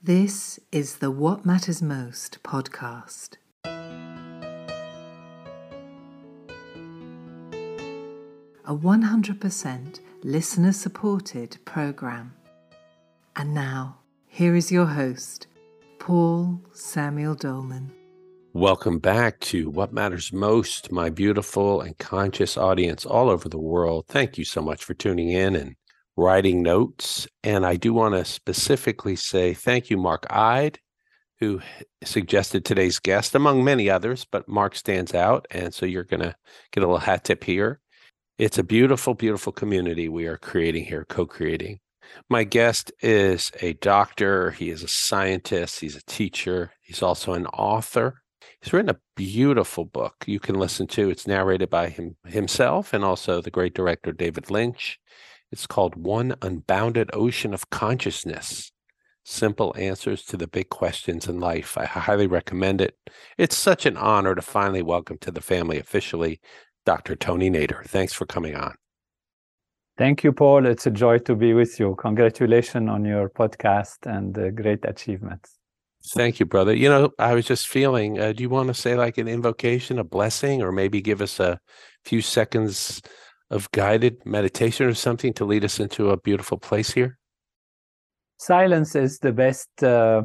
This is the What Matters Most podcast. A 100% listener supported program. And now, here is your host, Paul Samuel Dolman. Welcome back to What Matters Most, my beautiful and conscious audience all over the world. Thank you so much for tuning in and writing notes. And I do want to specifically say thank you, Mark Ide, who suggested today's guest, among many others, but Mark stands out. And so you're going to get a little hat tip here. It's a beautiful, beautiful community we are creating here, co creating. My guest is a doctor, he is a scientist, he's a teacher, he's also an author. He's written a beautiful book you can listen to. It's narrated by him himself and also the great director David Lynch. It's called One Unbounded Ocean of Consciousness Simple Answers to the Big Questions in Life. I highly recommend it. It's such an honor to finally welcome to the family officially Dr. Tony Nader. Thanks for coming on. Thank you, Paul. It's a joy to be with you. Congratulations on your podcast and uh, great achievements. Thank you, brother. You know, I was just feeling, uh, do you want to say like an invocation, a blessing, or maybe give us a few seconds of guided meditation or something to lead us into a beautiful place here? Silence is the best uh,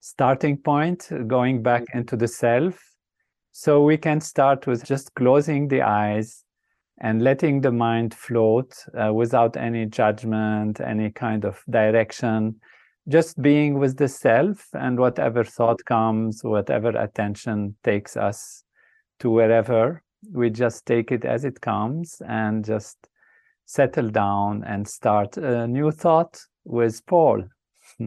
starting point, going back mm-hmm. into the self. So we can start with just closing the eyes and letting the mind float uh, without any judgment, any kind of direction, just being with the self and whatever thought comes, whatever attention takes us to wherever we just take it as it comes and just settle down and start a new thought with Paul.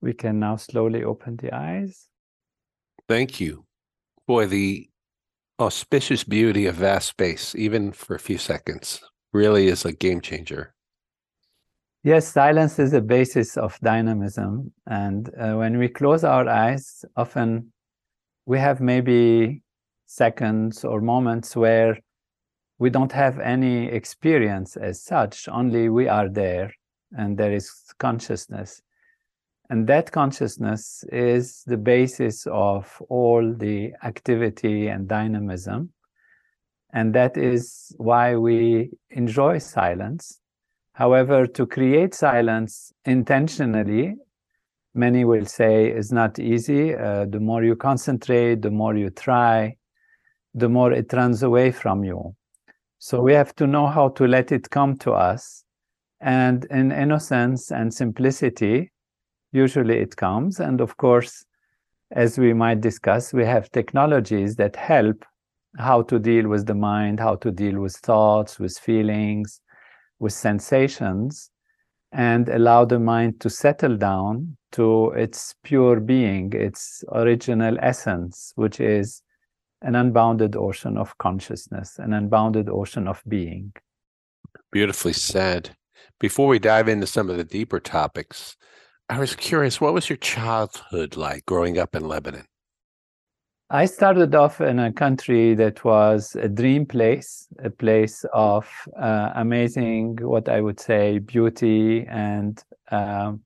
we can now slowly open the eyes. Thank you. Boy, the auspicious beauty of vast space, even for a few seconds really is a game changer. Yes, silence is the basis of dynamism. And uh, when we close our eyes, often we have maybe seconds or moments where we don't have any experience as such, only we are there and there is consciousness. And that consciousness is the basis of all the activity and dynamism. And that is why we enjoy silence. However, to create silence intentionally, many will say is not easy. Uh, the more you concentrate, the more you try, the more it runs away from you. So we have to know how to let it come to us. And in innocence and simplicity, usually it comes. And of course, as we might discuss, we have technologies that help how to deal with the mind, how to deal with thoughts, with feelings, with sensations, and allow the mind to settle down to its pure being, its original essence, which is an unbounded ocean of consciousness, an unbounded ocean of being. Beautifully said. Before we dive into some of the deeper topics, I was curious, what was your childhood like growing up in Lebanon? I started off in a country that was a dream place, a place of uh, amazing, what I would say, beauty and um,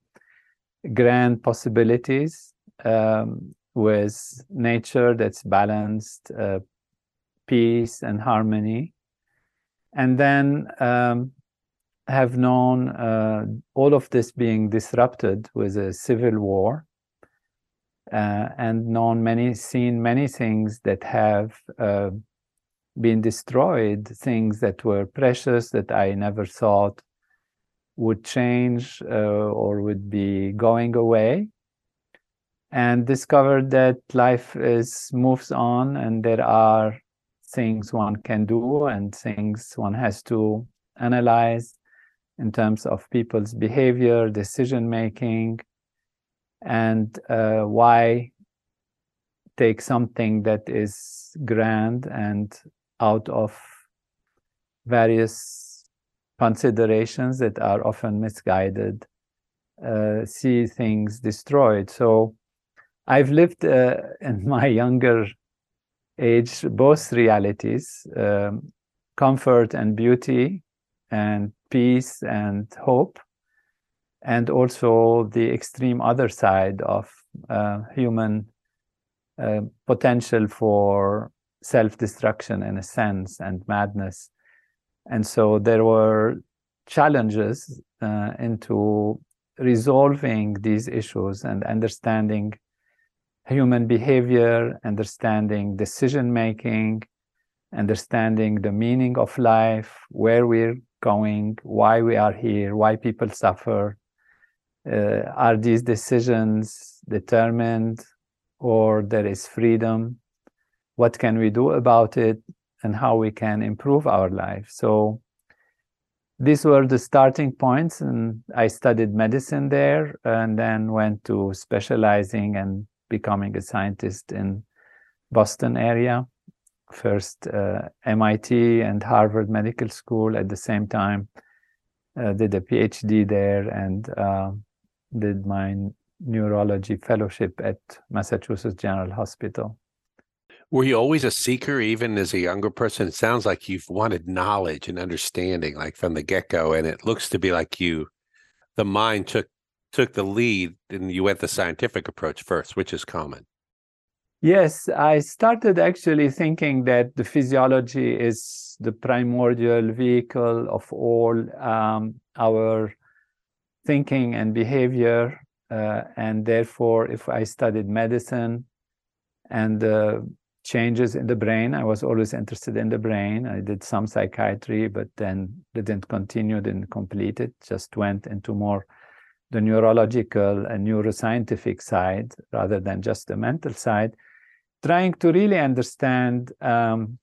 grand possibilities um, with nature that's balanced, uh, peace and harmony. And then um, have known uh, all of this being disrupted with a civil war uh, and known many, seen many things that have uh, been destroyed, things that were precious that I never thought would change uh, or would be going away, and discovered that life is moves on, and there are things one can do and things one has to analyze in terms of people's behavior, decision making, and uh, why take something that is grand and out of various considerations that are often misguided uh, see things destroyed? So I've lived uh, in my younger age both realities um, comfort and beauty, and peace and hope, and also the extreme other side of uh, human uh, potential for self destruction, in a sense, and madness. And so there were challenges uh, into resolving these issues and understanding human behavior, understanding decision making, understanding the meaning of life, where we're going, why we are here, why people suffer. Uh, are these decisions determined or there is freedom? What can we do about it and how we can improve our life? So these were the starting points and i studied medicine there and then went to specializing and becoming a scientist in boston area first uh, mit and harvard medical school at the same time uh, did a phd there and uh, did my neurology fellowship at massachusetts general hospital were you always a seeker, even as a younger person? It sounds like you've wanted knowledge and understanding, like from the get go, and it looks to be like you, the mind took took the lead, and you went the scientific approach first, which is common. Yes, I started actually thinking that the physiology is the primordial vehicle of all um, our thinking and behavior, uh, and therefore, if I studied medicine and uh, changes in the brain. I was always interested in the brain. I did some psychiatry, but then didn't continue, didn't complete it, just went into more the neurological and neuroscientific side rather than just the mental side, trying to really understand um,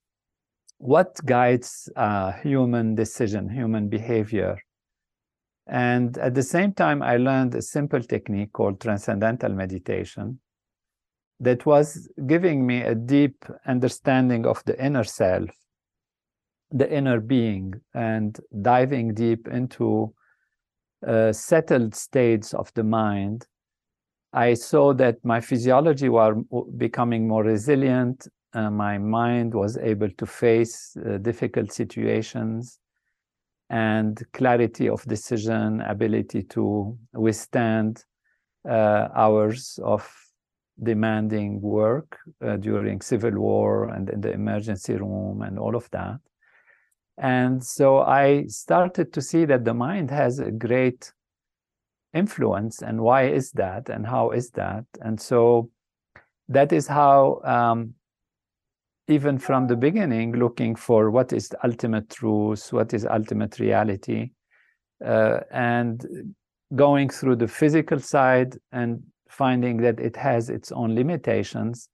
what guides uh, human decision, human behavior. And at the same time, I learned a simple technique called transcendental meditation, that was giving me a deep understanding of the inner self, the inner being, and diving deep into uh, settled states of the mind. I saw that my physiology was becoming more resilient. Uh, my mind was able to face uh, difficult situations and clarity of decision, ability to withstand uh, hours of demanding work uh, during civil war and in the emergency room and all of that. And so i started to see that the mind has a great influence and why is that and how is that? And so that is how um, even from the beginning looking for what is the ultimate truth what is ultimate reality uh, and going through the physical side and finding that it has its own limitations,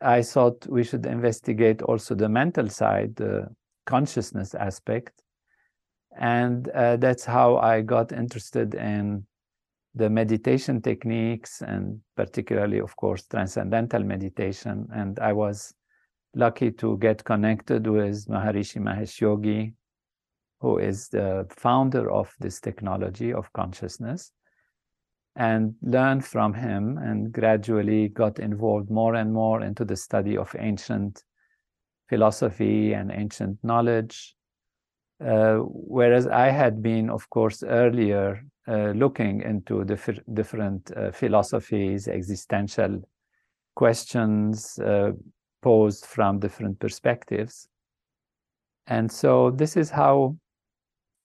I thought we should investigate also the mental side, the consciousness aspect. And uh, that's how I got interested in the meditation techniques and particularly, of course, transcendental meditation. And I was lucky to get connected with Maharishi Mahesh Yogi, who is the founder of this technology of consciousness and learned from him and gradually got involved more and more into the study of ancient philosophy and ancient knowledge. Uh, whereas I had been, of course, earlier uh, looking into the different uh, philosophies, existential questions uh, posed from different perspectives. And so this is how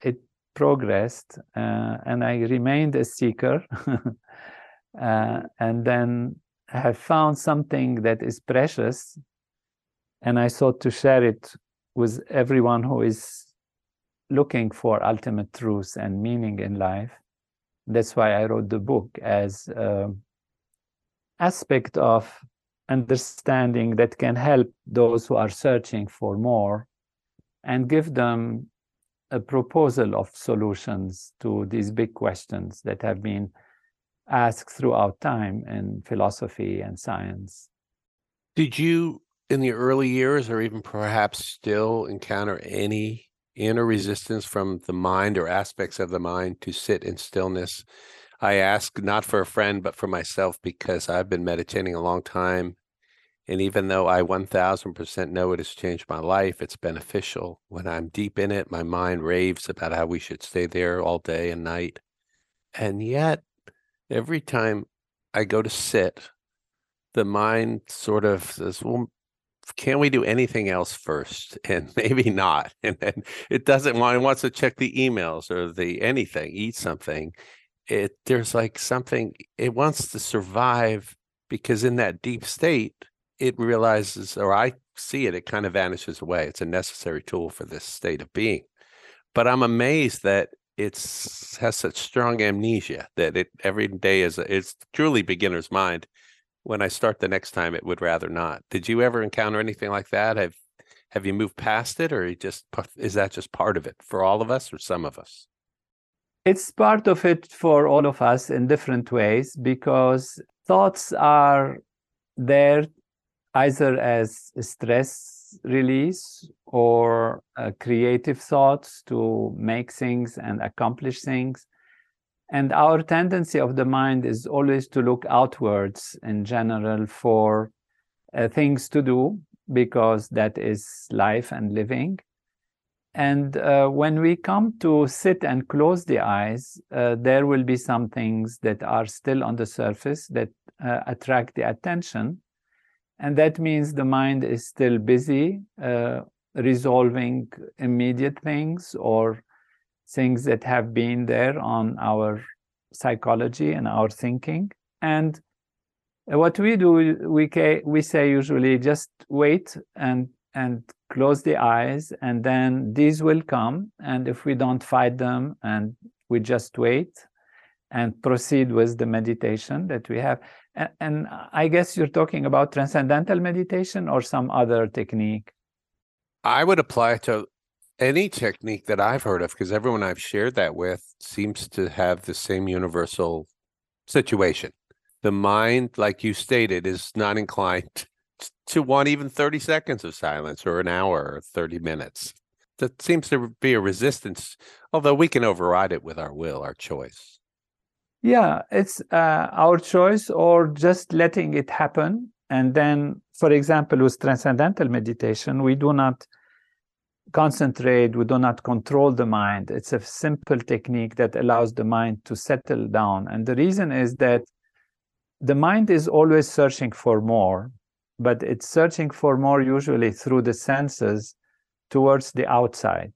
it progressed uh, and I remained a seeker uh, and then have found something that is precious and I sought to share it with everyone who is looking for ultimate truth and meaning in life. That's why I wrote the book as an aspect of understanding that can help those who are searching for more and give them a proposal of solutions to these big questions that have been asked throughout time in philosophy and science. Did you, in the early years, or even perhaps still, encounter any inner resistance from the mind or aspects of the mind to sit in stillness? I ask not for a friend, but for myself because I've been meditating a long time. And even though I 1000% know it has changed my life, it's beneficial. When I'm deep in it, my mind raves about how we should stay there all day and night. And yet, every time I go to sit, the mind sort of says, well, can we do anything else first? And maybe not. And then it doesn't want, it wants to check the emails or the anything, eat something. It, there's like something, it wants to survive because in that deep state, it realizes, or I see it, it kind of vanishes away. It's a necessary tool for this state of being. But I'm amazed that it's has such strong amnesia that it every day is it's truly beginner's mind. When I start the next time, it would rather not. Did you ever encounter anything like that? Have have you moved past it, or you just is that just part of it for all of us, or some of us? It's part of it for all of us in different ways because thoughts are there either as stress release or uh, creative thoughts to make things and accomplish things. And our tendency of the mind is always to look outwards in general for uh, things to do because that is life and living. And uh, when we come to sit and close the eyes, uh, there will be some things that are still on the surface that uh, attract the attention. And that means the mind is still busy uh, resolving immediate things or things that have been there on our psychology and our thinking. And what we do, we, we say usually just wait and, and close the eyes, and then these will come. And if we don't fight them and we just wait and proceed with the meditation that we have, and I guess you're talking about transcendental meditation or some other technique. I would apply to any technique that I've heard of because everyone I've shared that with seems to have the same universal situation. The mind, like you stated, is not inclined to want even 30 seconds of silence or an hour or 30 minutes. That seems to be a resistance, although we can override it with our will, our choice. Yeah, it's uh, our choice or just letting it happen. And then, for example, with transcendental meditation, we do not concentrate, we do not control the mind. It's a simple technique that allows the mind to settle down. And the reason is that the mind is always searching for more, but it's searching for more usually through the senses towards the outside.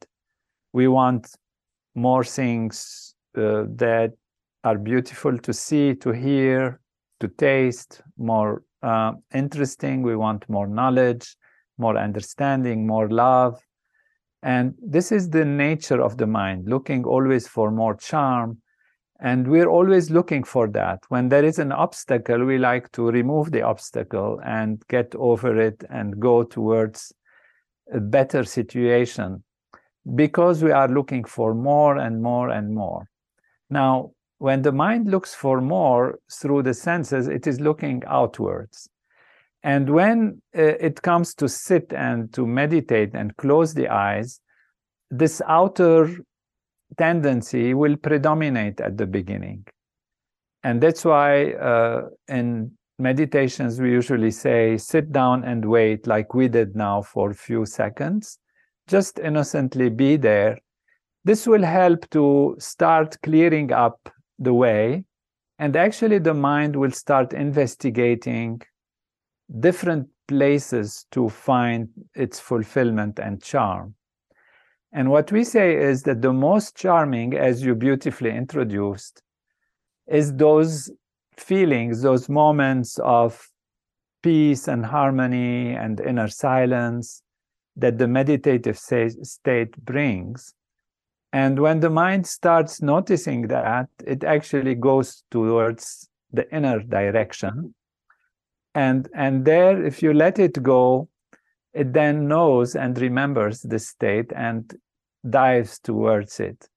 We want more things uh, that are beautiful to see, to hear, to taste, more uh, interesting. We want more knowledge, more understanding, more love. And this is the nature of the mind, looking always for more charm. And we're always looking for that. When there is an obstacle, we like to remove the obstacle and get over it and go towards a better situation because we are looking for more and more and more. Now, when the mind looks for more through the senses, it is looking outwards. And when uh, it comes to sit and to meditate and close the eyes, this outer tendency will predominate at the beginning. And that's why uh, in meditations, we usually say, sit down and wait, like we did now for a few seconds. Just innocently be there. This will help to start clearing up the way and actually the mind will start investigating different places to find its fulfillment and charm and what we say is that the most charming as you beautifully introduced is those feelings those moments of peace and harmony and inner silence that the meditative state brings and when the mind starts noticing that, it actually goes towards the inner direction. And, and there, if you let it go, it then knows and remembers the state and dives towards it.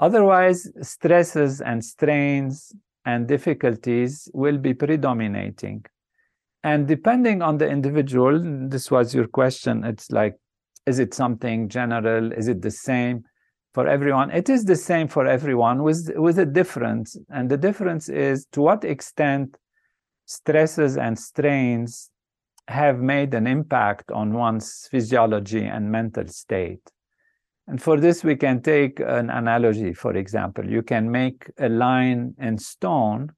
Otherwise, stresses and strains and difficulties will be predominating. And depending on the individual, this was your question, it's like is it something general? Is it the same for everyone. It is the same for everyone with, with a difference. And the difference is to what extent stresses and strains have made an impact on one's physiology and mental state. And for this, we can take an analogy, for example. You can make a line in stone,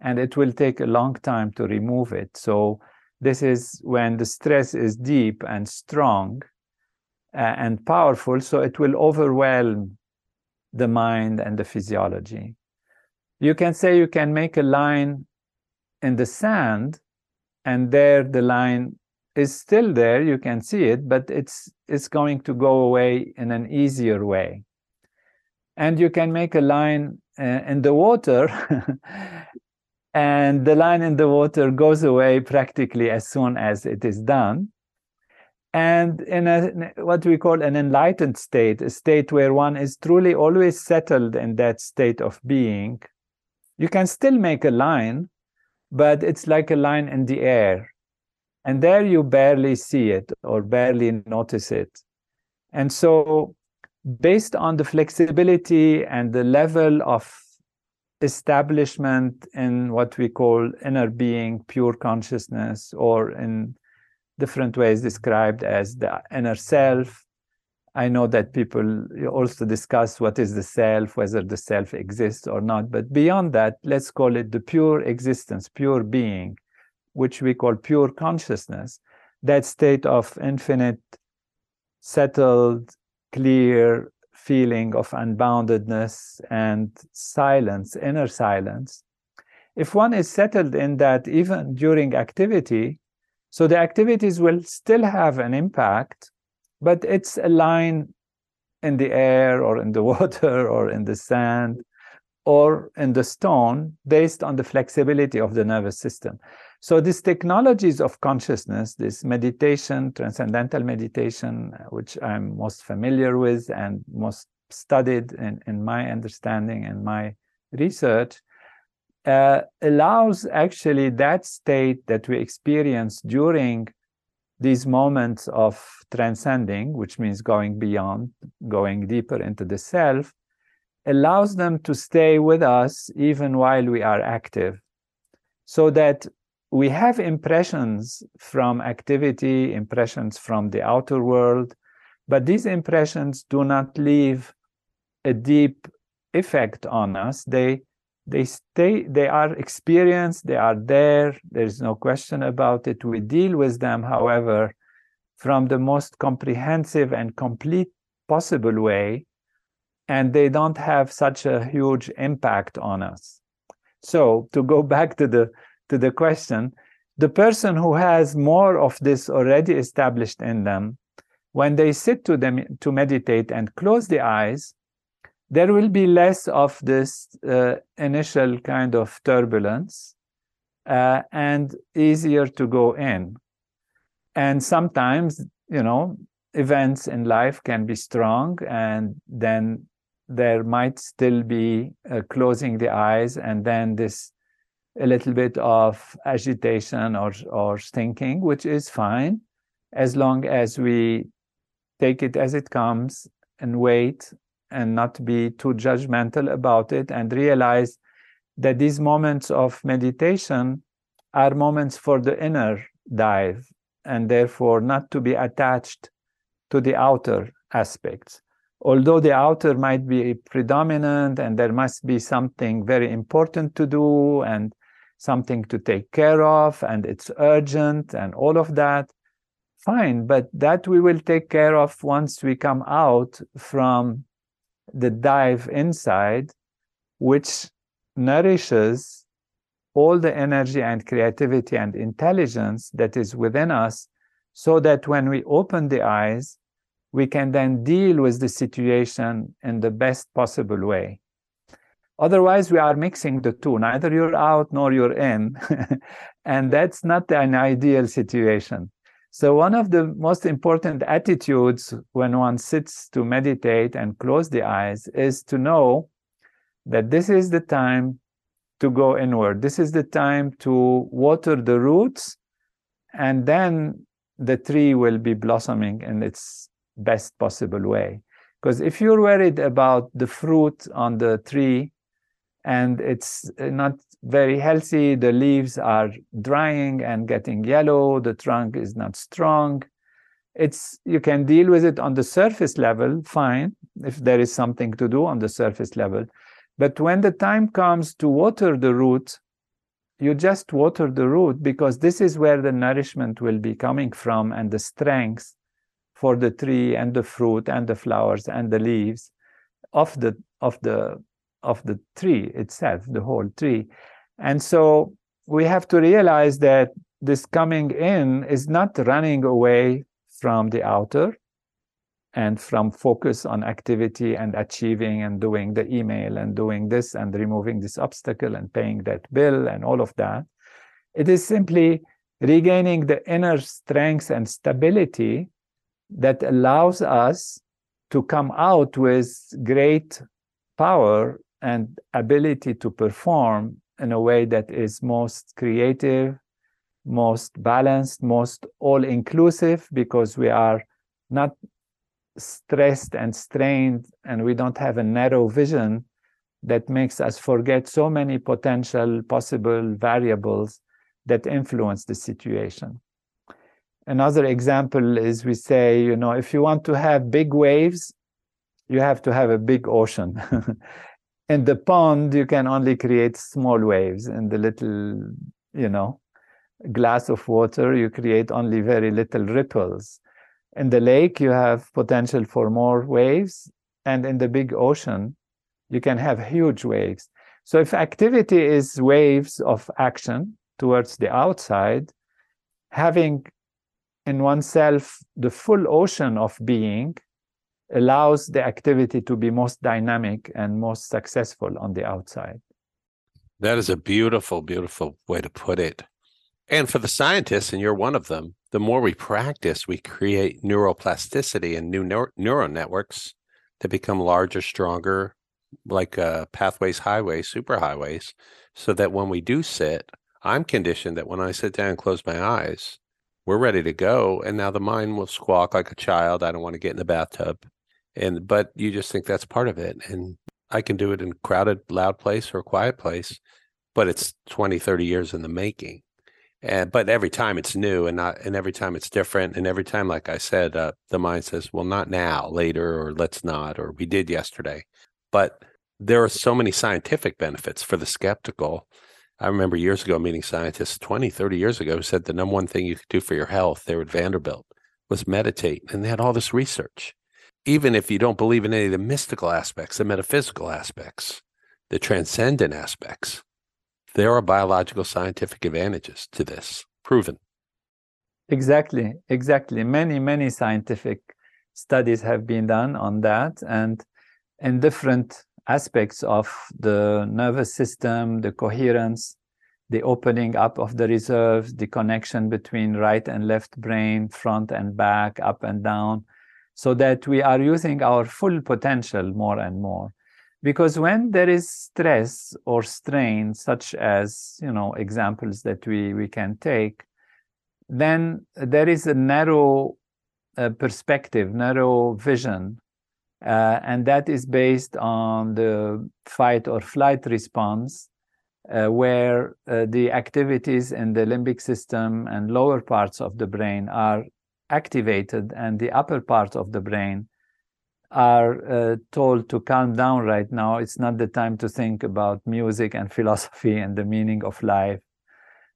and it will take a long time to remove it. So, this is when the stress is deep and strong, and powerful, so it will overwhelm the mind and the physiology. You can say you can make a line in the sand, and there the line is still there, you can see it, but it's, it's going to go away in an easier way. And you can make a line uh, in the water, and the line in the water goes away practically as soon as it is done and in a what we call an enlightened state a state where one is truly always settled in that state of being you can still make a line but it's like a line in the air and there you barely see it or barely notice it and so based on the flexibility and the level of establishment in what we call inner being pure consciousness or in different ways described as the inner self. I know that people also discuss what is the self, whether the self exists or not. But beyond that, let's call it the pure existence, pure being, which we call pure consciousness, that state of infinite, settled, clear feeling of unboundedness and silence, inner silence. If one is settled in that, even during activity, so the activities will still have an impact, but it's a line in the air or in the water or in the sand or in the stone based on the flexibility of the nervous system. So these technologies of consciousness, this meditation, transcendental meditation, which I'm most familiar with and most studied in, in my understanding and my research, uh, allows actually that state that we experience during these moments of transcending, which means going beyond, going deeper into the self, allows them to stay with us even while we are active. So that we have impressions from activity, impressions from the outer world, but these impressions do not leave a deep effect on us. They they stay they are experienced they are there there's no question about it. We deal with them however from the most comprehensive and complete possible way and they don't have such a huge impact on us. So to go back to the to the question the person who has more of this already established in them when they sit to them to meditate and close the eyes there will be less of this uh, initial kind of turbulence uh, and easier to go in. And sometimes, you know, events in life can be strong, and then there might still be uh, closing the eyes, and then this a little bit of agitation or or thinking, which is fine, as long as we take it as it comes and wait and not be too judgmental about it and realize that these moments of meditation are moments for the inner dive and therefore not to be attached to the outer aspects. Although the outer might be predominant and there must be something very important to do and something to take care of and it's urgent and all of that, fine, but that we will take care of once we come out from the dive inside, which nourishes all the energy and creativity and intelligence that is within us, so that when we open the eyes, we can then deal with the situation in the best possible way. Otherwise, we are mixing the two. Neither you're out nor you're in. and that's not an ideal situation. So, one of the most important attitudes when one sits to meditate and close the eyes is to know that this is the time to go inward. This is the time to water the roots, and then the tree will be blossoming in its best possible way. Because if you're worried about the fruit on the tree and it's not very healthy, the leaves are drying and getting yellow, the trunk is not strong. It's you can deal with it on the surface level, fine, if there is something to do on the surface level. But when the time comes to water the root, you just water the root because this is where the nourishment will be coming from and the strength for the tree and the fruit and the flowers and the leaves of the of the of the tree itself the whole tree and so we have to realize that this coming in is not running away from the outer and from focus on activity and achieving and doing the email and doing this and removing this obstacle and paying that bill and all of that. It is simply regaining the inner strength and stability that allows us to come out with great power and ability to perform in a way that is most creative, most balanced, most all inclusive, because we are not stressed and strained and we don't have a narrow vision that makes us forget so many potential possible variables that influence the situation. Another example is we say, you know, if you want to have big waves, you have to have a big ocean. in the pond, you can only create small waves. In the little, you know, glass of water, you create only very little ripples in the lake you have potential for more waves and in the big ocean you can have huge waves so if activity is waves of action towards the outside having in oneself the full ocean of being allows the activity to be most dynamic and most successful on the outside that is a beautiful beautiful way to put it and for the scientists and you're one of them the more we practice, we create neuroplasticity and new neur- neural networks that become larger, stronger, like uh, pathways, highways, superhighways, so that when we do sit, I'm conditioned that when I sit down and close my eyes, we're ready to go. And now the mind will squawk like a child. I don't want to get in the bathtub. And, but you just think that's part of it. And I can do it in a crowded, loud place or a quiet place, but it's 20, 30 years in the making. And but every time it's new and not and every time it's different and every time like i said uh, the mind says well not now later or let's not or we did yesterday. But there are so many scientific benefits for the skeptical. I remember years ago meeting scientists 20 30 years ago who said the number one thing you could do for your health they were at vanderbilt was meditate and they had all this research even if you don't believe in any of the mystical aspects the metaphysical aspects the transcendent aspects there are biological scientific advantages to this, proven. Exactly, exactly. Many, many scientific studies have been done on that and in different aspects of the nervous system, the coherence, the opening up of the reserves, the connection between right and left brain, front and back, up and down, so that we are using our full potential more and more. Because when there is stress or strain such as you know examples that we we can take then there is a narrow uh, perspective narrow vision uh, and that is based on the fight or flight response uh, where uh, the activities in the limbic system and lower parts of the brain are activated and the upper part of the brain are uh, told to calm down right now, it's not the time to think about music and philosophy and the meaning of life,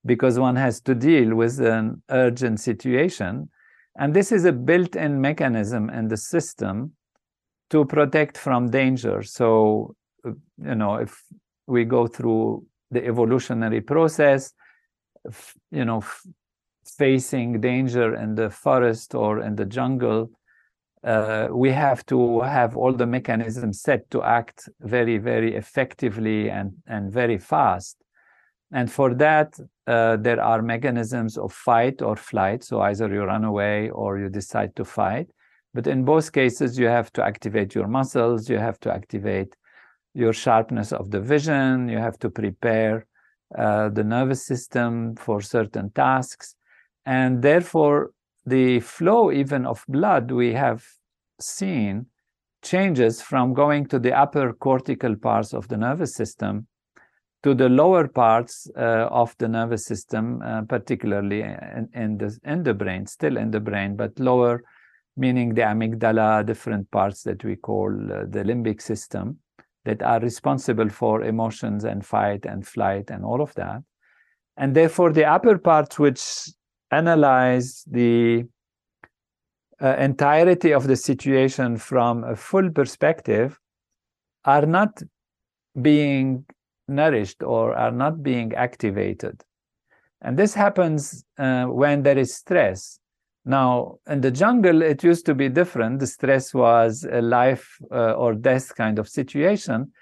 because one has to deal with an urgent situation. And this is a built in mechanism in the system to protect from danger. So, uh, you know, if we go through the evolutionary process, you know, facing danger in the forest or in the jungle, uh, we have to have all the mechanisms set to act very, very effectively and, and very fast. And for that, uh, there are mechanisms of fight or flight. So either you run away or you decide to fight. But in both cases, you have to activate your muscles, you have to activate your sharpness of the vision, you have to prepare uh, the nervous system for certain tasks. And therefore, the flow even of blood we have seen changes from going to the upper cortical parts of the nervous system to the lower parts uh, of the nervous system, uh, particularly in, in, the, in the brain, still in the brain, but lower, meaning the amygdala, different parts that we call uh, the limbic system, that are responsible for emotions and fight and flight and all of that. And therefore, the upper parts, which analyze the uh, entirety of the situation from a full perspective, are not being nourished or are not being activated. And this happens uh, when there is stress. Now, in the jungle, it used to be different. The stress was a life uh, or death kind of situation.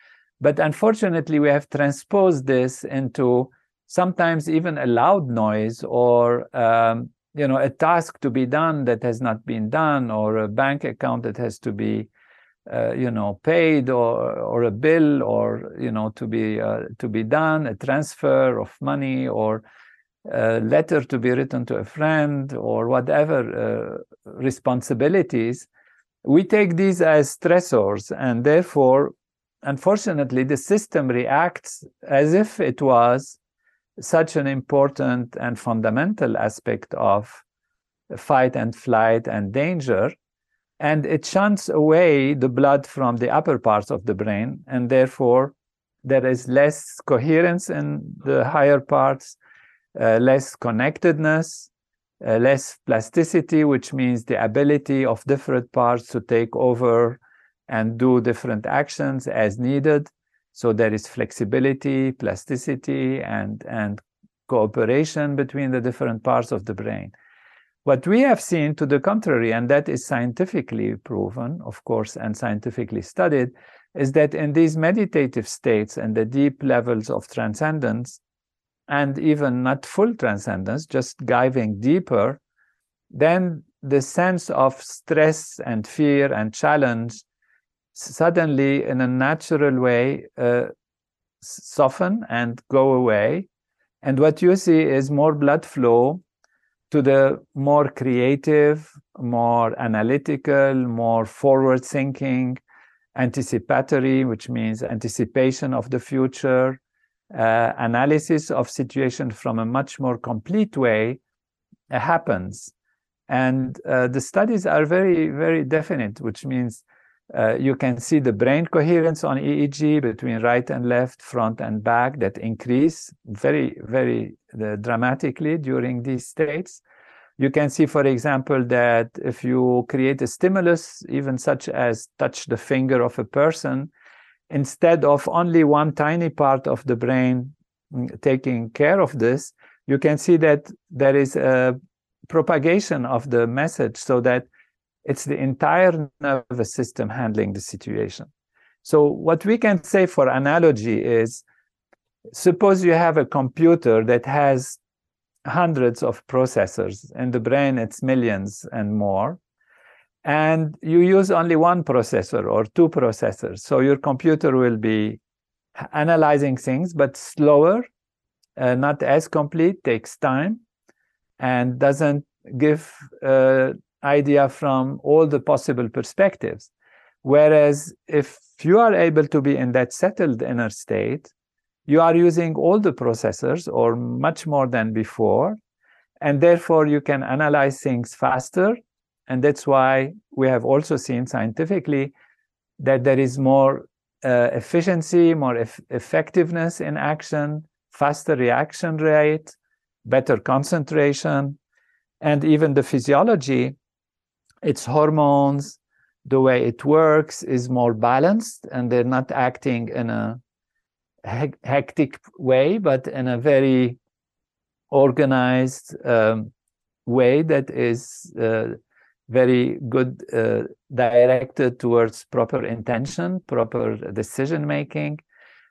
But unfortunately, we have transposed this into sometimes even a loud noise or um, you know a task to be done that has not been done or a bank account that has to be uh, you know paid or or a bill or you know to be uh, to be done a transfer of money or a letter to be written to a friend or whatever uh, responsibilities. We take these as stressors and therefore unfortunately the system reacts as if it was such an important and fundamental aspect of fight and flight and danger and it shunts away the blood from the upper parts of the brain and therefore there is less coherence in the higher parts uh, less connectedness uh, less plasticity which means the ability of different parts to take over and do different actions as needed so there is flexibility plasticity and and cooperation between the different parts of the brain. What we have seen to the contrary, and that is scientifically proven, of course, and scientifically studied, is that in these meditative states and the deep levels of transcendence, and even not full transcendence, just diving deeper, then the sense of stress and fear and challenge suddenly, in a natural way, uh, soften and go away. And what you see is more blood flow to the more creative, more analytical, more forward thinking, anticipatory, which means anticipation of the future, uh, analysis of situation from a much more complete way uh, happens. And uh, the studies are very, very definite, which means uh, you can see the brain coherence on EEG between right and left, front and back that increase very, very uh, dramatically during these states. You can see, for example, that if you create a stimulus, even such as touch the finger of a person, instead of only one tiny part of the brain mm, taking care of this, you can see that there is a propagation of the message so that it's the entire nervous system handling the situation. So what we can say for analogy is, suppose you have a computer that has hundreds of processors. In the brain, it's millions and more. And you use only one processor or two processors. So your computer will be analyzing things, but slower, uh, not as complete, takes time, and doesn't give uh, idea from all the possible perspectives. Whereas if you are able to be in that settled inner state, you are using all the processors or much more than before, and therefore you can analyze things faster. And that's why we have also seen scientifically that there is more uh, efficiency, more eff- effectiveness in action, faster reaction rate, better concentration, and even the physiology its hormones, the way it works is more balanced and they're not acting in a hectic way, but in a very organized um, way that is uh, very good uh, directed towards proper intention, proper decision making,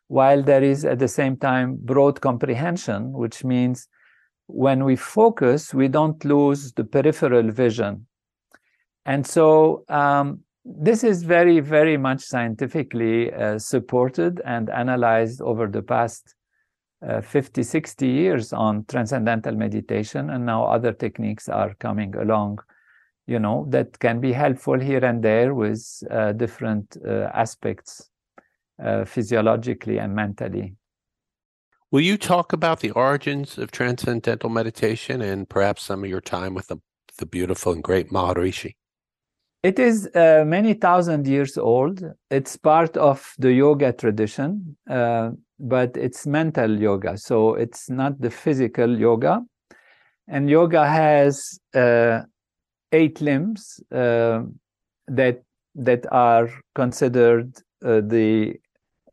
while there is at the same time broad comprehension, which means when we focus, we don't lose the peripheral vision and so um, this is very, very much scientifically uh, supported and analyzed over the past uh, 50, 60 years on transcendental meditation. And now other techniques are coming along, you know, that can be helpful here and there with uh, different uh, aspects uh, physiologically and mentally. Will you talk about the origins of transcendental meditation and perhaps some of your time with the, the beautiful and great Maharishi? It is uh, many thousand years old. It's part of the yoga tradition, uh, but it's mental yoga. So it's not the physical yoga. And yoga has uh, eight limbs uh, that that are considered uh, the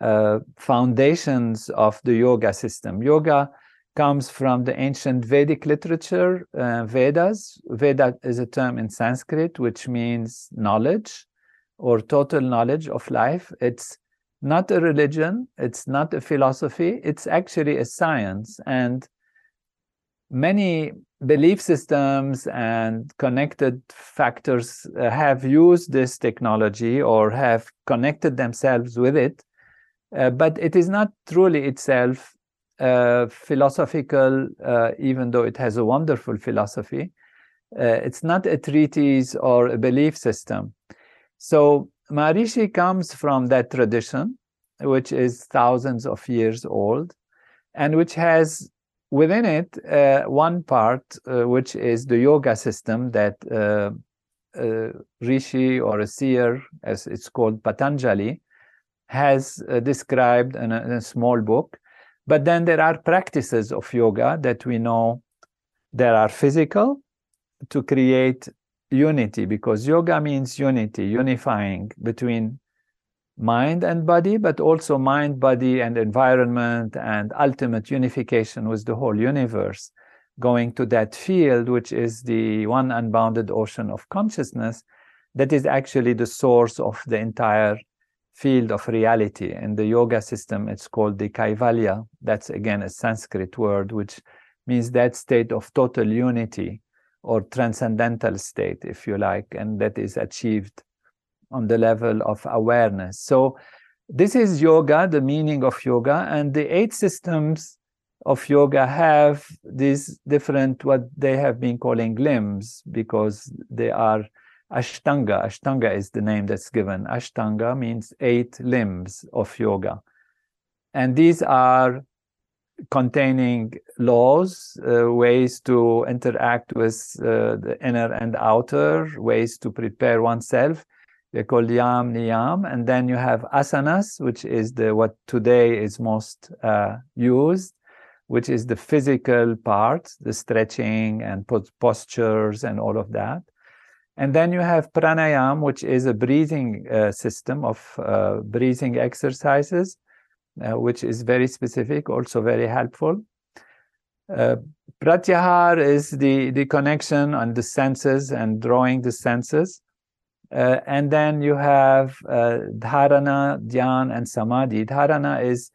uh, foundations of the yoga system. Yoga comes from the ancient Vedic literature, uh, Vedas. Veda is a term in Sanskrit which means knowledge or total knowledge of life. It's not a religion, it's not a philosophy, it's actually a science. And many belief systems and connected factors uh, have used this technology or have connected themselves with it, uh, but it is not truly itself uh, philosophical, uh, even though it has a wonderful philosophy. Uh, it's not a treatise or a belief system. So Maharishi comes from that tradition, which is thousands of years old, and which has within it uh, one part, uh, which is the yoga system that uh, Rishi or a seer, as it's called Patanjali, has described in a, in a small book but then there are practices of yoga that we know there are physical to create unity because yoga means unity, unifying between mind and body, but also mind, body, and environment, and ultimate unification with the whole universe, going to that field, which is the one unbounded ocean of consciousness, that is actually the source of the entire field of reality. In the yoga system, it's called the Kaivalya. That's again a Sanskrit word, which means that state of total unity or transcendental state, if you like, and that is achieved on the level of awareness. So, this is yoga, the meaning of yoga, and the eight systems of yoga have these different, what they have been calling limbs, because they are Ashtanga. Ashtanga is the name that's given. Ashtanga means eight limbs of yoga. And these are containing laws, uh, ways to interact with uh, the inner and outer, ways to prepare oneself. They're called yam niyam. And then you have asanas, which is the what today is most uh, used, which is the physical part, the stretching and postures and all of that. And then you have pranayam, which is a breathing uh, system of uh, breathing exercises, uh, which is very specific, also very helpful. Uh, pratyahar is the, the connection on the senses and drawing the senses. Uh, and then you have uh, dharana, dhyan, and samadhi. Dharana is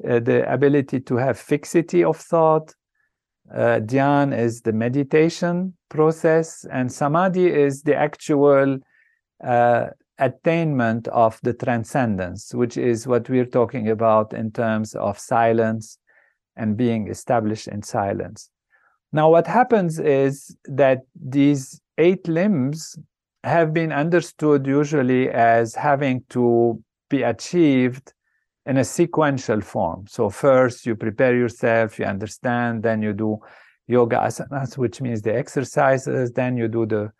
the ability to have fixity of thought, uh, dhyan is the meditation process, and samadhi is the actual uh, attainment of the transcendence, which is what we're talking about in terms of silence and being established in silence. Now, what happens is that these eight limbs have been understood usually as having to be achieved in a sequential form. So first you prepare yourself, you understand, then you do yoga asanas, which means the exercises, then you do the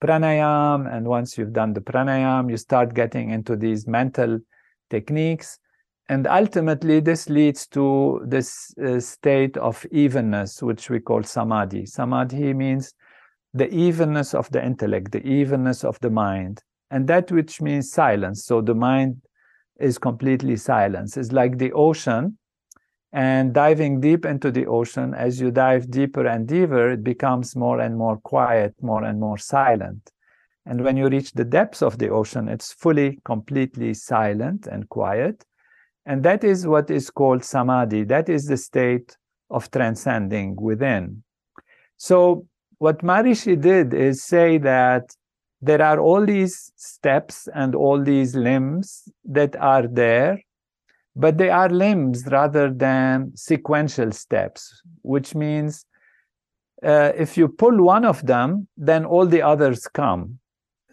pranayam, and once you've done the pranayam, you start getting into these mental techniques. And ultimately, this leads to this uh, state of evenness, which we call samadhi. Samadhi means the evenness of the intellect, the evenness of the mind, and that which means silence. So the mind is completely silence. It's like the ocean, and diving deep into the ocean, as you dive deeper and deeper, it becomes more and more quiet, more and more silent. And when you reach the depths of the ocean, it's fully, completely silent and quiet. And that is what is called samadhi. That is the state of transcending within. So, what Maharishi did is say that there are all these steps and all these limbs that are there, but they are limbs rather than sequential steps, which means uh, if you pull one of them, then all the others come.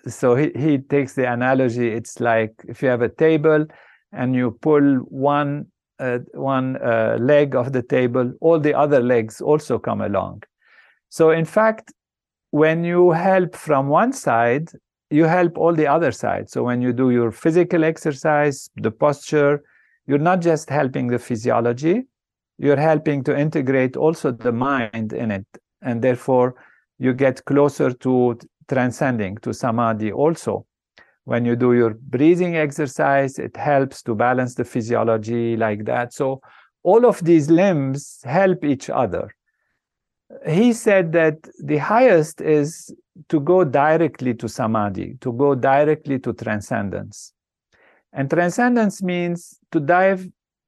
So he, he takes the analogy it's like if you have a table and you pull one, uh, one uh, leg of the table, all the other legs also come along. So, in fact, when you help from one side, you help all the other sides. So, when you do your physical exercise, the posture, you're not just helping the physiology, you're helping to integrate also the mind in it. And therefore you get closer to transcending to samadhi also. When you do your breathing exercise it helps to balance the physiology like that. So all of these limbs help each other he said that the highest is to go directly to samadhi to go directly to transcendence and transcendence means to dive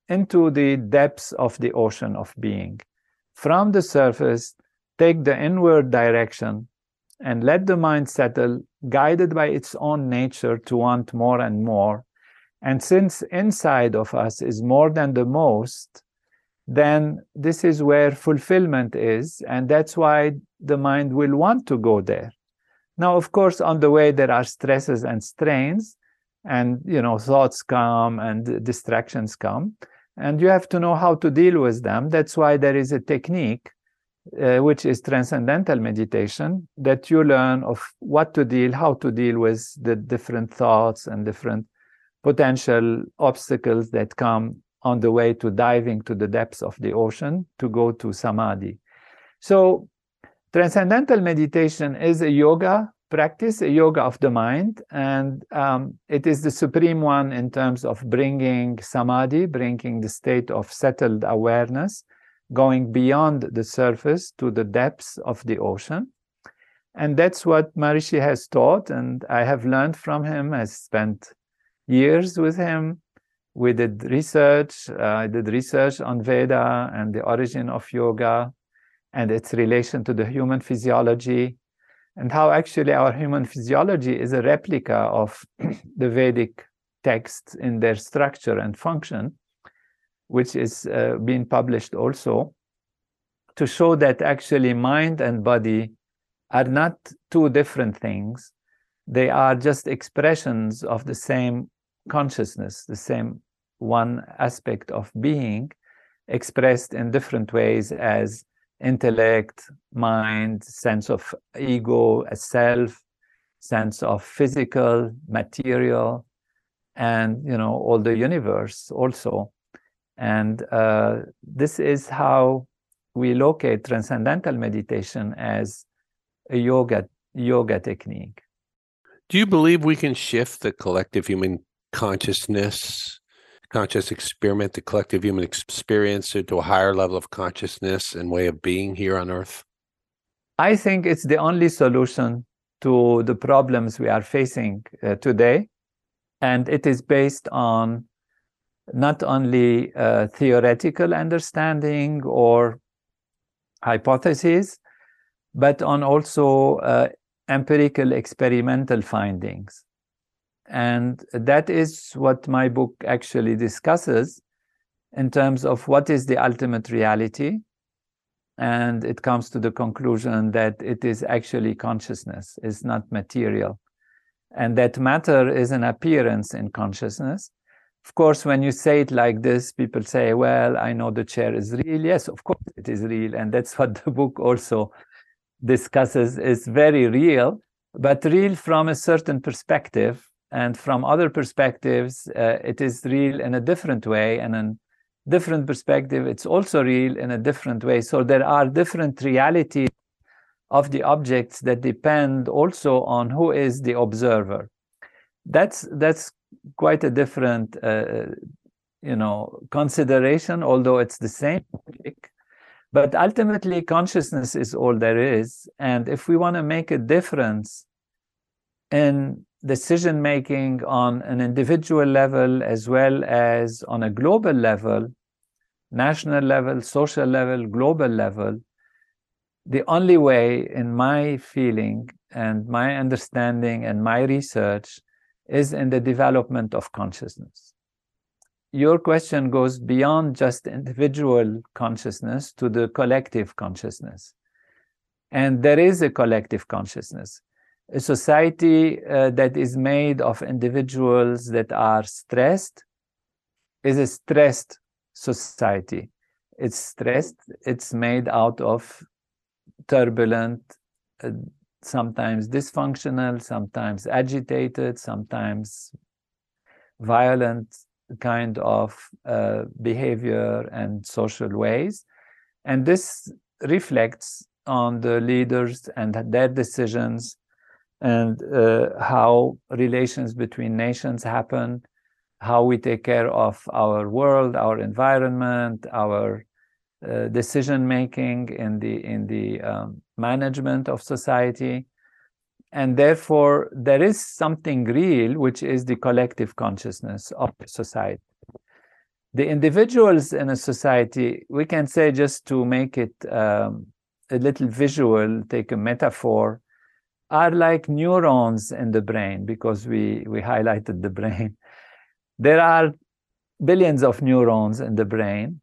into the depths of the ocean of being from the surface take the inward direction and let the mind settle, guided by its own nature to want more and more. And since inside of us is more than the most, then this is where fulfillment is. And that's why the mind will want to go there. Now, of course, on the way, there are stresses and strains, and you know, thoughts come and distractions come. And you have to know how to deal with them. That's why there is a technique uh, which is transcendental meditation, that you learn of what to deal, how to deal with the different thoughts and different potential obstacles that come on the way to diving to the depths of the ocean to go to samadhi. So, transcendental meditation is a yoga practice, a yoga of the mind, and um, it is the supreme one in terms of bringing samadhi, bringing the state of settled awareness going beyond the surface to the depths of the ocean. And that's what Maharishi has taught, and I have learned from him. I spent years with him. We did research. Uh, I did research on Veda and the origin of yoga and its relation to the human physiology, and how actually our human physiology is a replica of the Vedic texts in their structure and function which is uh, being published also, to show that actually mind and body are not two different things. They are just expressions of the same consciousness, the same one aspect of being expressed in different ways as intellect, mind, sense of ego, a self, sense of physical, material, and you know all the universe also. And uh, this is how we locate transcendental meditation as a yoga yoga technique. Do you believe we can shift the collective human consciousness, conscious experiment, the collective human experience into a higher level of consciousness and way of being here on earth? I think it's the only solution to the problems we are facing uh, today. And it is based on not only uh, theoretical understanding or hypotheses, but on also uh, empirical experimental findings. And that is what my book actually discusses in terms of what is the ultimate reality. And it comes to the conclusion that it is actually consciousness, it's not material. And that matter is an appearance in consciousness of course, when you say it like this, people say, well, I know the chair is real. Yes, of course it is real. And that's what the book also discusses is very real, but real from a certain perspective. And from other perspectives, uh, it is real in a different way. And in different perspective, it's also real in a different way. So there are different realities of the objects that depend also on who is the observer. That's that's quite a different, uh, you know, consideration, although it's the same. But ultimately, consciousness is all there is. And if we want to make a difference in decision making on an individual level as well as on a global level, national level, social level, global level, the only way, in my feeling and my understanding and my research, is in the development of consciousness. Your question goes beyond just individual consciousness to the collective consciousness. And there is a collective consciousness. A society uh, that is made of individuals that are stressed is a stressed society. It's stressed, it's made out of turbulent, uh, sometimes dysfunctional, sometimes agitated, sometimes violent kind of uh, behavior and social ways. And this reflects on the leaders and their decisions and uh, how relations between nations happen, how we take care of our world, our environment, our uh, decision making in the in the um, management of society. And therefore there is something real which is the collective consciousness of society. The individuals in a society we can say just to make it um, a little visual take a metaphor are like neurons in the brain because we we highlighted the brain. There are billions of neurons in the brain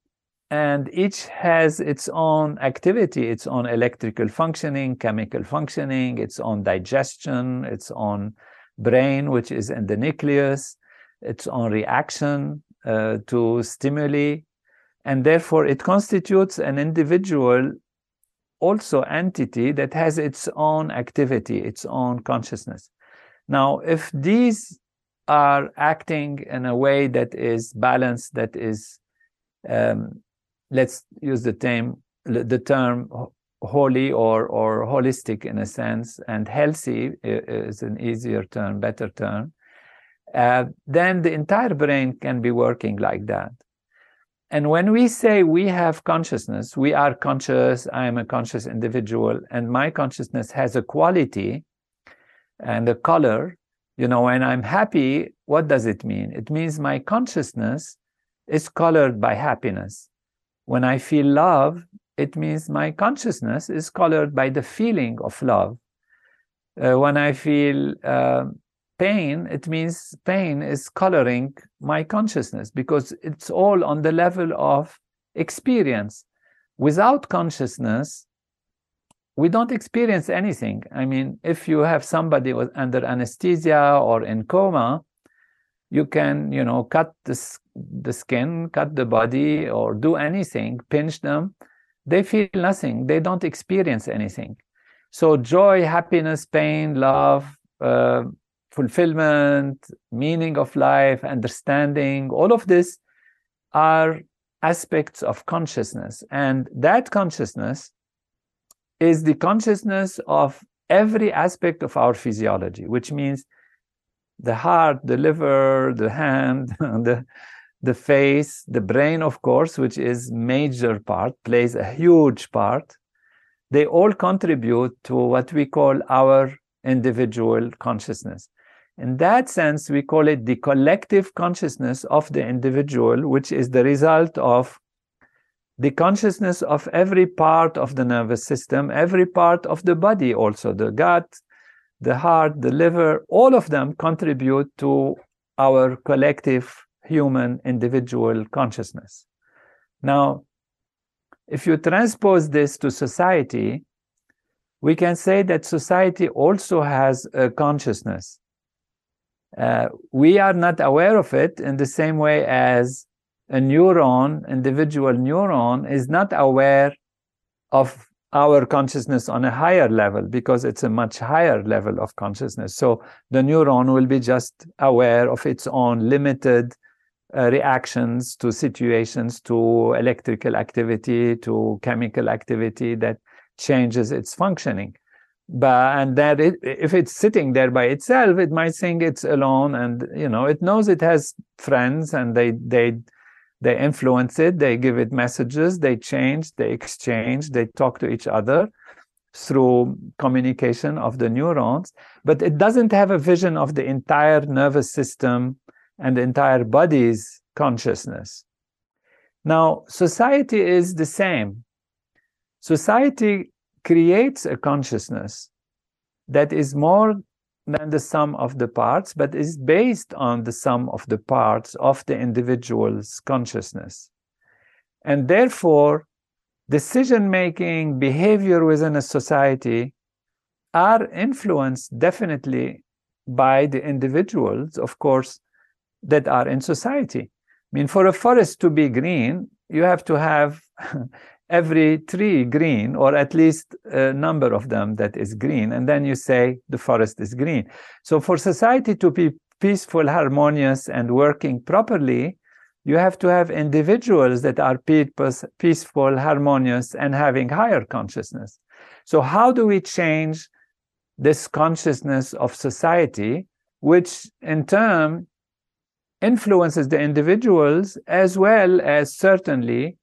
and each has its own activity, its own electrical functioning, chemical functioning, its own digestion, its own brain, which is in the nucleus, its own reaction uh, to stimuli, and therefore it constitutes an individual also entity that has its own activity, its own consciousness. Now, if these are acting in a way that is balanced, that is um, let's use the term the term holy or or holistic in a sense and healthy is an easier term better term uh, then the entire brain can be working like that and when we say we have consciousness we are conscious i am a conscious individual and my consciousness has a quality and a color you know when i'm happy what does it mean it means my consciousness is colored by happiness when I feel love, it means my consciousness is colored by the feeling of love. Uh, when I feel uh, pain, it means pain is coloring my consciousness because it's all on the level of experience. Without consciousness, we don't experience anything. I mean, if you have somebody under anesthesia or in coma, you can, you know, cut the the skin, cut the body, or do anything, pinch them, they feel nothing. They don't experience anything. So joy, happiness, pain, love, uh, fulfillment, meaning of life, understanding, all of this are aspects of consciousness. And that consciousness is the consciousness of every aspect of our physiology, which means the heart, the liver, the hand, the the face, the brain, of course, which is major part, plays a huge part. They all contribute to what we call our individual consciousness. In that sense, we call it the collective consciousness of the individual, which is the result of the consciousness of every part of the nervous system, every part of the body, also the gut, the heart, the liver, all of them contribute to our collective human individual consciousness. Now, if you transpose this to society, we can say that society also has a consciousness. Uh, we are not aware of it in the same way as a neuron, individual neuron, is not aware of our consciousness on a higher level because it's a much higher level of consciousness. So the neuron will be just aware of its own limited uh, reactions to situations, to electrical activity, to chemical activity that changes its functioning. But and that it, if it's sitting there by itself, it might think it's alone, and you know it knows it has friends, and they they they influence it, they give it messages, they change, they exchange, they talk to each other through communication of the neurons, but it doesn't have a vision of the entire nervous system and the entire body's consciousness. Now, society is the same. Society creates a consciousness that is more than the sum of the parts, but is based on the sum of the parts of the individual's consciousness. And therefore, decision making, behavior within a society are influenced definitely by the individuals, of course, that are in society. I mean, for a forest to be green, you have to have every tree green, or at least a number of them that is green, and then you say the forest is green. So, for society to be peaceful, harmonious, and working properly, you have to have individuals that are peaceful, harmonious, and having higher consciousness. So, how do we change this consciousness of society, which in turn influences the individuals as well as certainly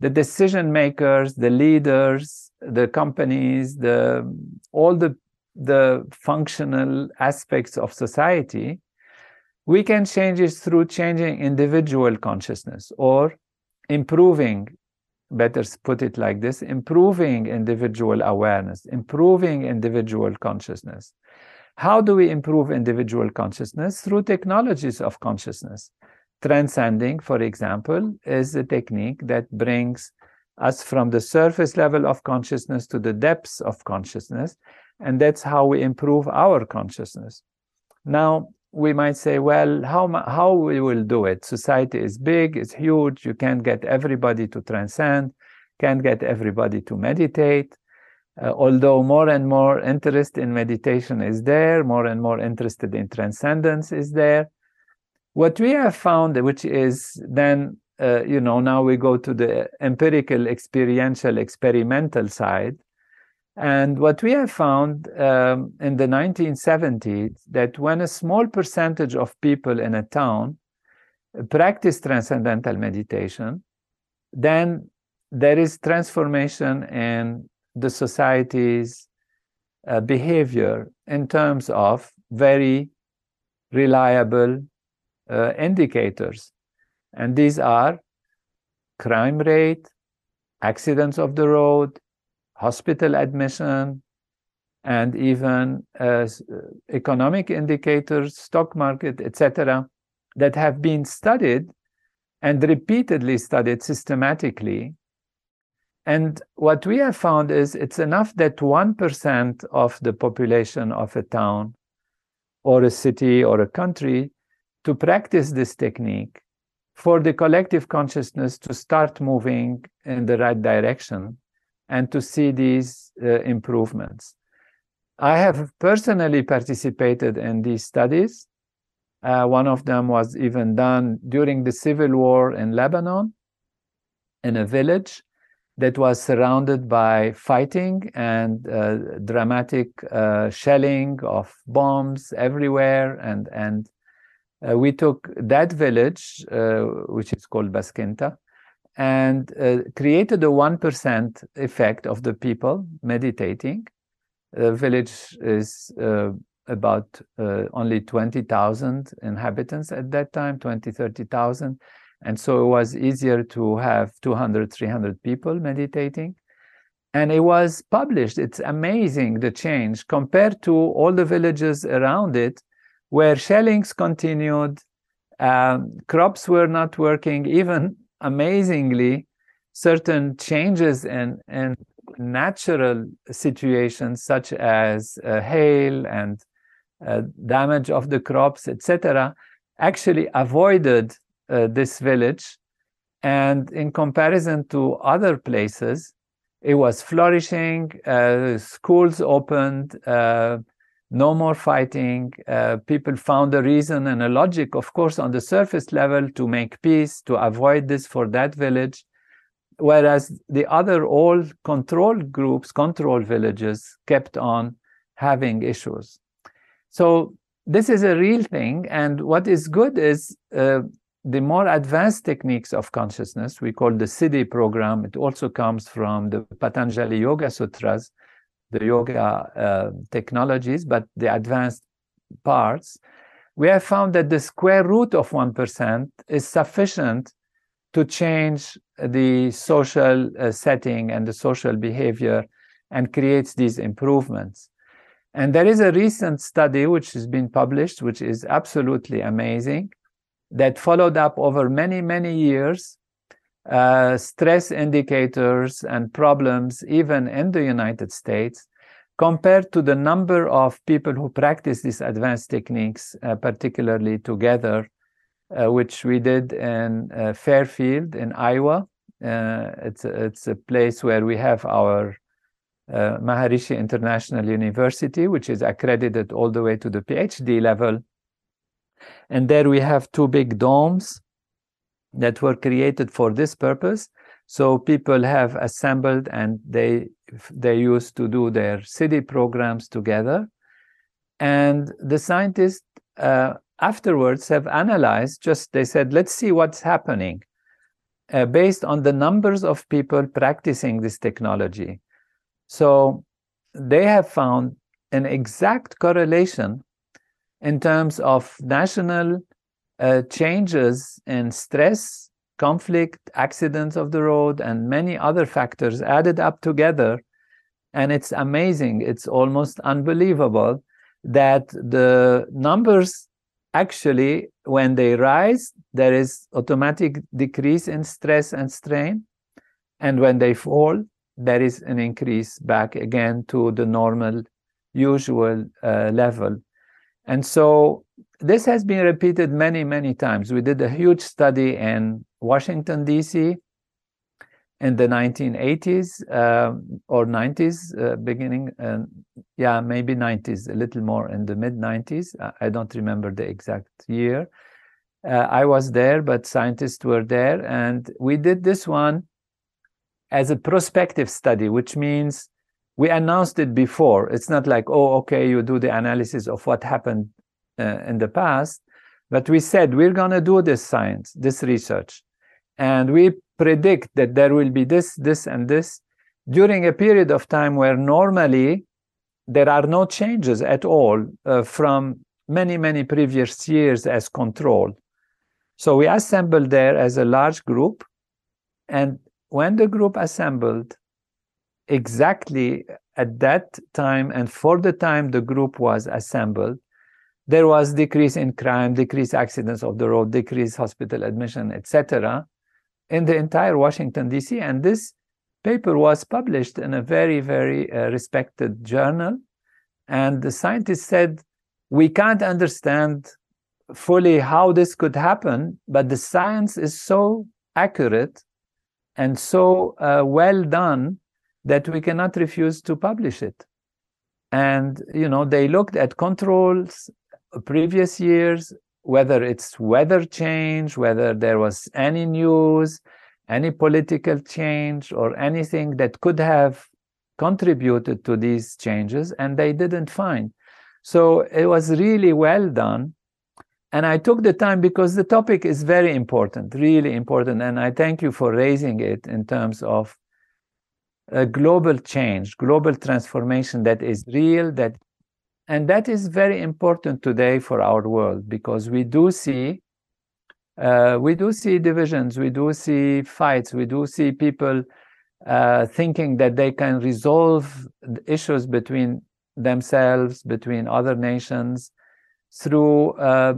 the decision makers, the leaders, the companies, the all the the functional aspects of society, we can change it through changing individual consciousness or improving better put it like this improving individual awareness improving individual consciousness. How do we improve individual consciousness? Through technologies of consciousness transcending for example is a technique that brings us from the surface level of consciousness to the depths of consciousness and that's how we improve our consciousness now we might say, well, how, how we will do it? Society is big, it's huge, you can't get everybody to transcend, can't get everybody to meditate. Uh, although more and more interest in meditation is there, more and more interested in transcendence is there. What we have found, which is then, uh, you know, now we go to the empirical, experiential, experimental side, and what we have found um, in the 1970s that when a small percentage of people in a town practice transcendental meditation, then there is transformation in the society's uh, behavior in terms of very reliable uh, indicators. And these are crime rate, accidents of the road, hospital admission, and even uh, economic indicators, stock market, etc., that have been studied and repeatedly studied systematically. And what we have found is it's enough that 1% of the population of a town or a city or a country to practice this technique for the collective consciousness to start moving in the right direction and to see these uh, improvements. I have personally participated in these studies. Uh, one of them was even done during the civil war in Lebanon, in a village that was surrounded by fighting and uh, dramatic uh, shelling of bombs everywhere. And, and uh, we took that village, uh, which is called Baskinta, and uh, created a 1% effect of the people meditating. The village is uh, about uh, only 20,000 inhabitants at that time, 20, 30,000. And so it was easier to have 200, 300 people meditating. And it was published. It's amazing the change compared to all the villages around it where shellings continued, um, crops were not working, even amazingly certain changes in, in natural situations such as uh, hail and uh, damage of the crops etc actually avoided uh, this village. And in comparison to other places it was flourishing uh, schools opened uh, no more fighting. Uh, people found a reason and a logic, of course, on the surface level to make peace, to avoid this for that village. Whereas the other all control groups, control villages, kept on having issues. So this is a real thing. And what is good is uh, the more advanced techniques of consciousness, we call the Siddhi program. It also comes from the Patanjali Yoga Sutras the yoga uh, technologies, but the advanced parts, we have found that the square root of 1% is sufficient to change the social uh, setting and the social behavior and creates these improvements. And there is a recent study which has been published, which is absolutely amazing, that followed up over many, many years uh, stress indicators and problems, even in the United States, compared to the number of people who practice these advanced techniques, uh, particularly together, uh, which we did in uh, Fairfield in Iowa. Uh, it's, a, it's a place where we have our Maharishi International University, which is accredited all the way to the PhD level. And there we have two big domes that were created for this purpose. So people have assembled and they they used to do their Siddhi programs together. And the scientists uh, afterwards have analyzed just they said let's see what's happening uh, based on the numbers of people practicing this technology. So they have found an exact correlation in terms of national uh, changes in stress, conflict, accidents of the road, and many other factors added up together. And it's amazing, it's almost unbelievable that the numbers actually, when they rise, there is automatic decrease in stress and strain. And when they fall, there is an increase back again to the normal, usual uh, level. And so this has been repeated many, many times. We did a huge study in Washington, D.C. in the 1980s uh, or 90s, uh, beginning, uh, yeah, maybe 90s, a little more in the mid 90s. I don't remember the exact year. Uh, I was there, but scientists were there. And we did this one as a prospective study, which means we announced it before. It's not like, oh, okay, you do the analysis of what happened uh, in the past, but we said we're going to do this science, this research, and we predict that there will be this, this, and this during a period of time where normally there are no changes at all uh, from many, many previous years as control. So we assembled there as a large group, and when the group assembled, exactly at that time and for the time the group was assembled, there was decrease in crime, decrease accidents of the road, decrease hospital admission, etc., in the entire Washington D.C. And this paper was published in a very, very uh, respected journal. And the scientists said, we can't understand fully how this could happen, but the science is so accurate and so uh, well done that we cannot refuse to publish it. And you know, they looked at controls previous years, whether it's weather change, whether there was any news, any political change, or anything that could have contributed to these changes, and they didn't find. So it was really well done. And I took the time because the topic is very important, really important. And I thank you for raising it in terms of a global change, global transformation that is real, that and that is very important today for our world because we do see uh, we do see divisions, we do see fights, we do see people uh, thinking that they can resolve issues between themselves, between other nations, through uh,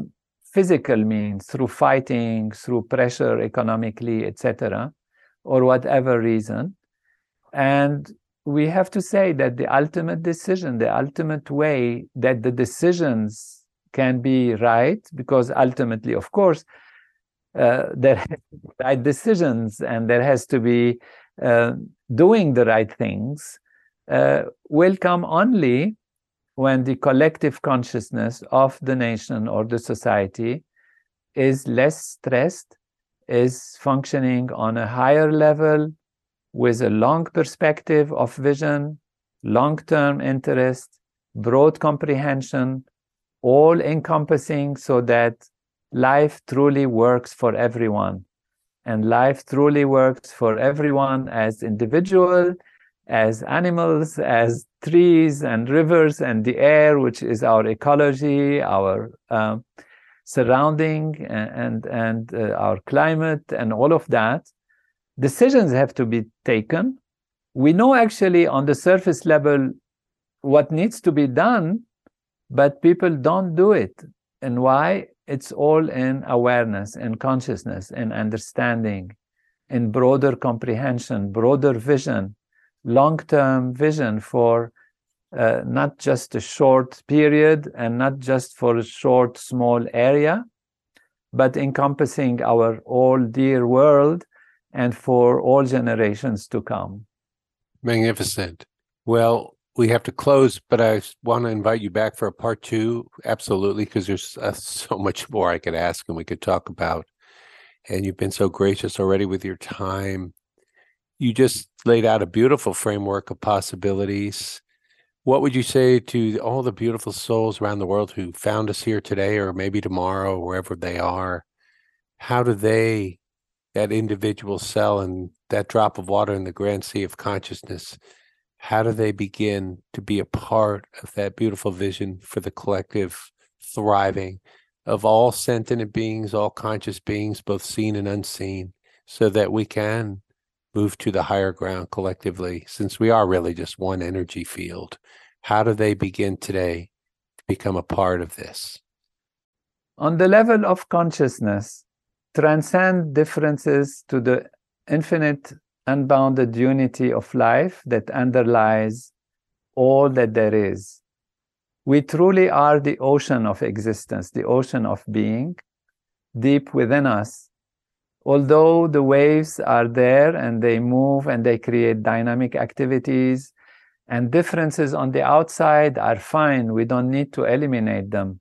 physical means, through fighting, through pressure economically, etc., or whatever reason. And we have to say that the ultimate decision, the ultimate way that the decisions can be right, because ultimately, of course, uh, there right decisions and there has to be uh, doing the right things, uh, will come only when the collective consciousness of the nation or the society is less stressed, is functioning on a higher level with a long perspective of vision, long term interest, broad comprehension, all encompassing so that life truly works for everyone. And life truly works for everyone as individual, as animals, as trees and rivers and the air, which is our ecology, our um, surrounding and and, uh, our climate and all of that. Decisions have to be taken. We know actually on the surface level what needs to be done, but people don't do it. And why? It's all in awareness and consciousness and understanding in broader comprehension, broader vision, long term vision for uh, not just a short period and not just for a short, small area, but encompassing our all dear world and for all generations to come. Magnificent. Well, we have to close, but I want to invite you back for a part two. Absolutely, because there's uh, so much more I could ask and we could talk about. And you've been so gracious already with your time. You just laid out a beautiful framework of possibilities. What would you say to all the beautiful souls around the world who found us here today or maybe tomorrow, wherever they are? How do they, that individual cell and that drop of water in the grand sea of consciousness, how do they begin to be a part of that beautiful vision for the collective thriving of all sentient beings, all conscious beings, both seen and unseen, so that we can move to the higher ground collectively, since we are really just one energy field? How do they begin today to become a part of this? On the level of consciousness, transcend differences to the infinite unbounded unity of life that underlies all that there is. We truly are the ocean of existence, the ocean of being, deep within us. Although the waves are there and they move and they create dynamic activities, and differences on the outside are fine, we don't need to eliminate them.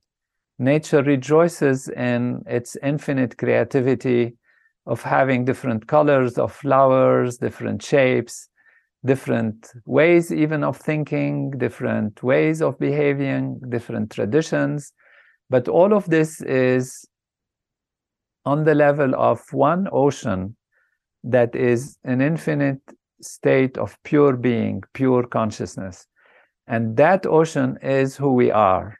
Nature rejoices in its infinite creativity of having different colors of flowers, different shapes, different ways even of thinking, different ways of behaving, different traditions. But all of this is on the level of one ocean that is an infinite state of pure being, pure consciousness. And that ocean is who we are.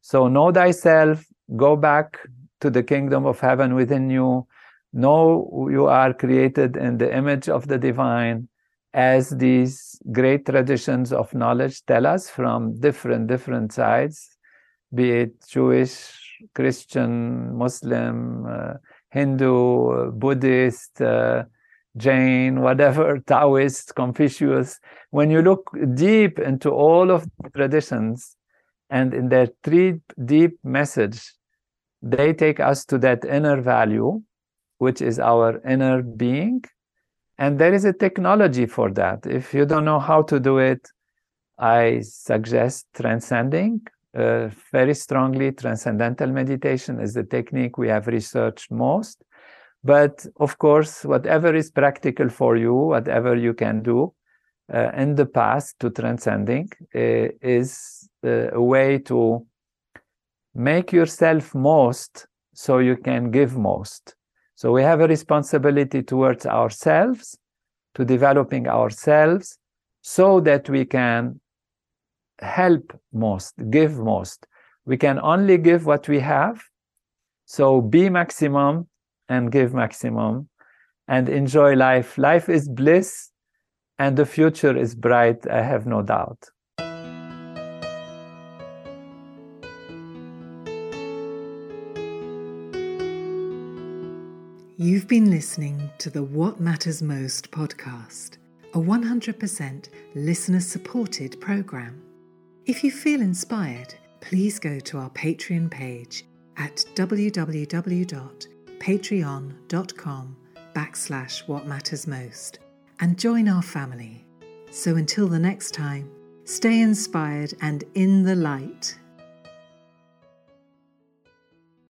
So know thyself, go back to the kingdom of heaven within you, know you are created in the image of the divine as these great traditions of knowledge tell us from different different sides be it jewish christian muslim uh, hindu buddhist uh, jain whatever taoist confucius. When you look deep into all of the traditions and in their three deep message they take us to that inner value which is our inner being. And there is a technology for that. If you don't know how to do it, I suggest transcending uh, very strongly. Transcendental meditation is the technique we have researched most. But of course, whatever is practical for you, whatever you can do uh, in the past to transcending uh, is uh, a way to make yourself most so you can give most. So we have a responsibility towards ourselves, to developing ourselves, so that we can help most, give most. We can only give what we have. So be maximum and give maximum and enjoy life. Life is bliss and the future is bright, I have no doubt. You've been listening to the What Matters Most podcast, a 100% listener supported program. If you feel inspired, please go to our Patreon page at www.patreon.com backslash what matters most and join our family. So until the next time, stay inspired and in the light.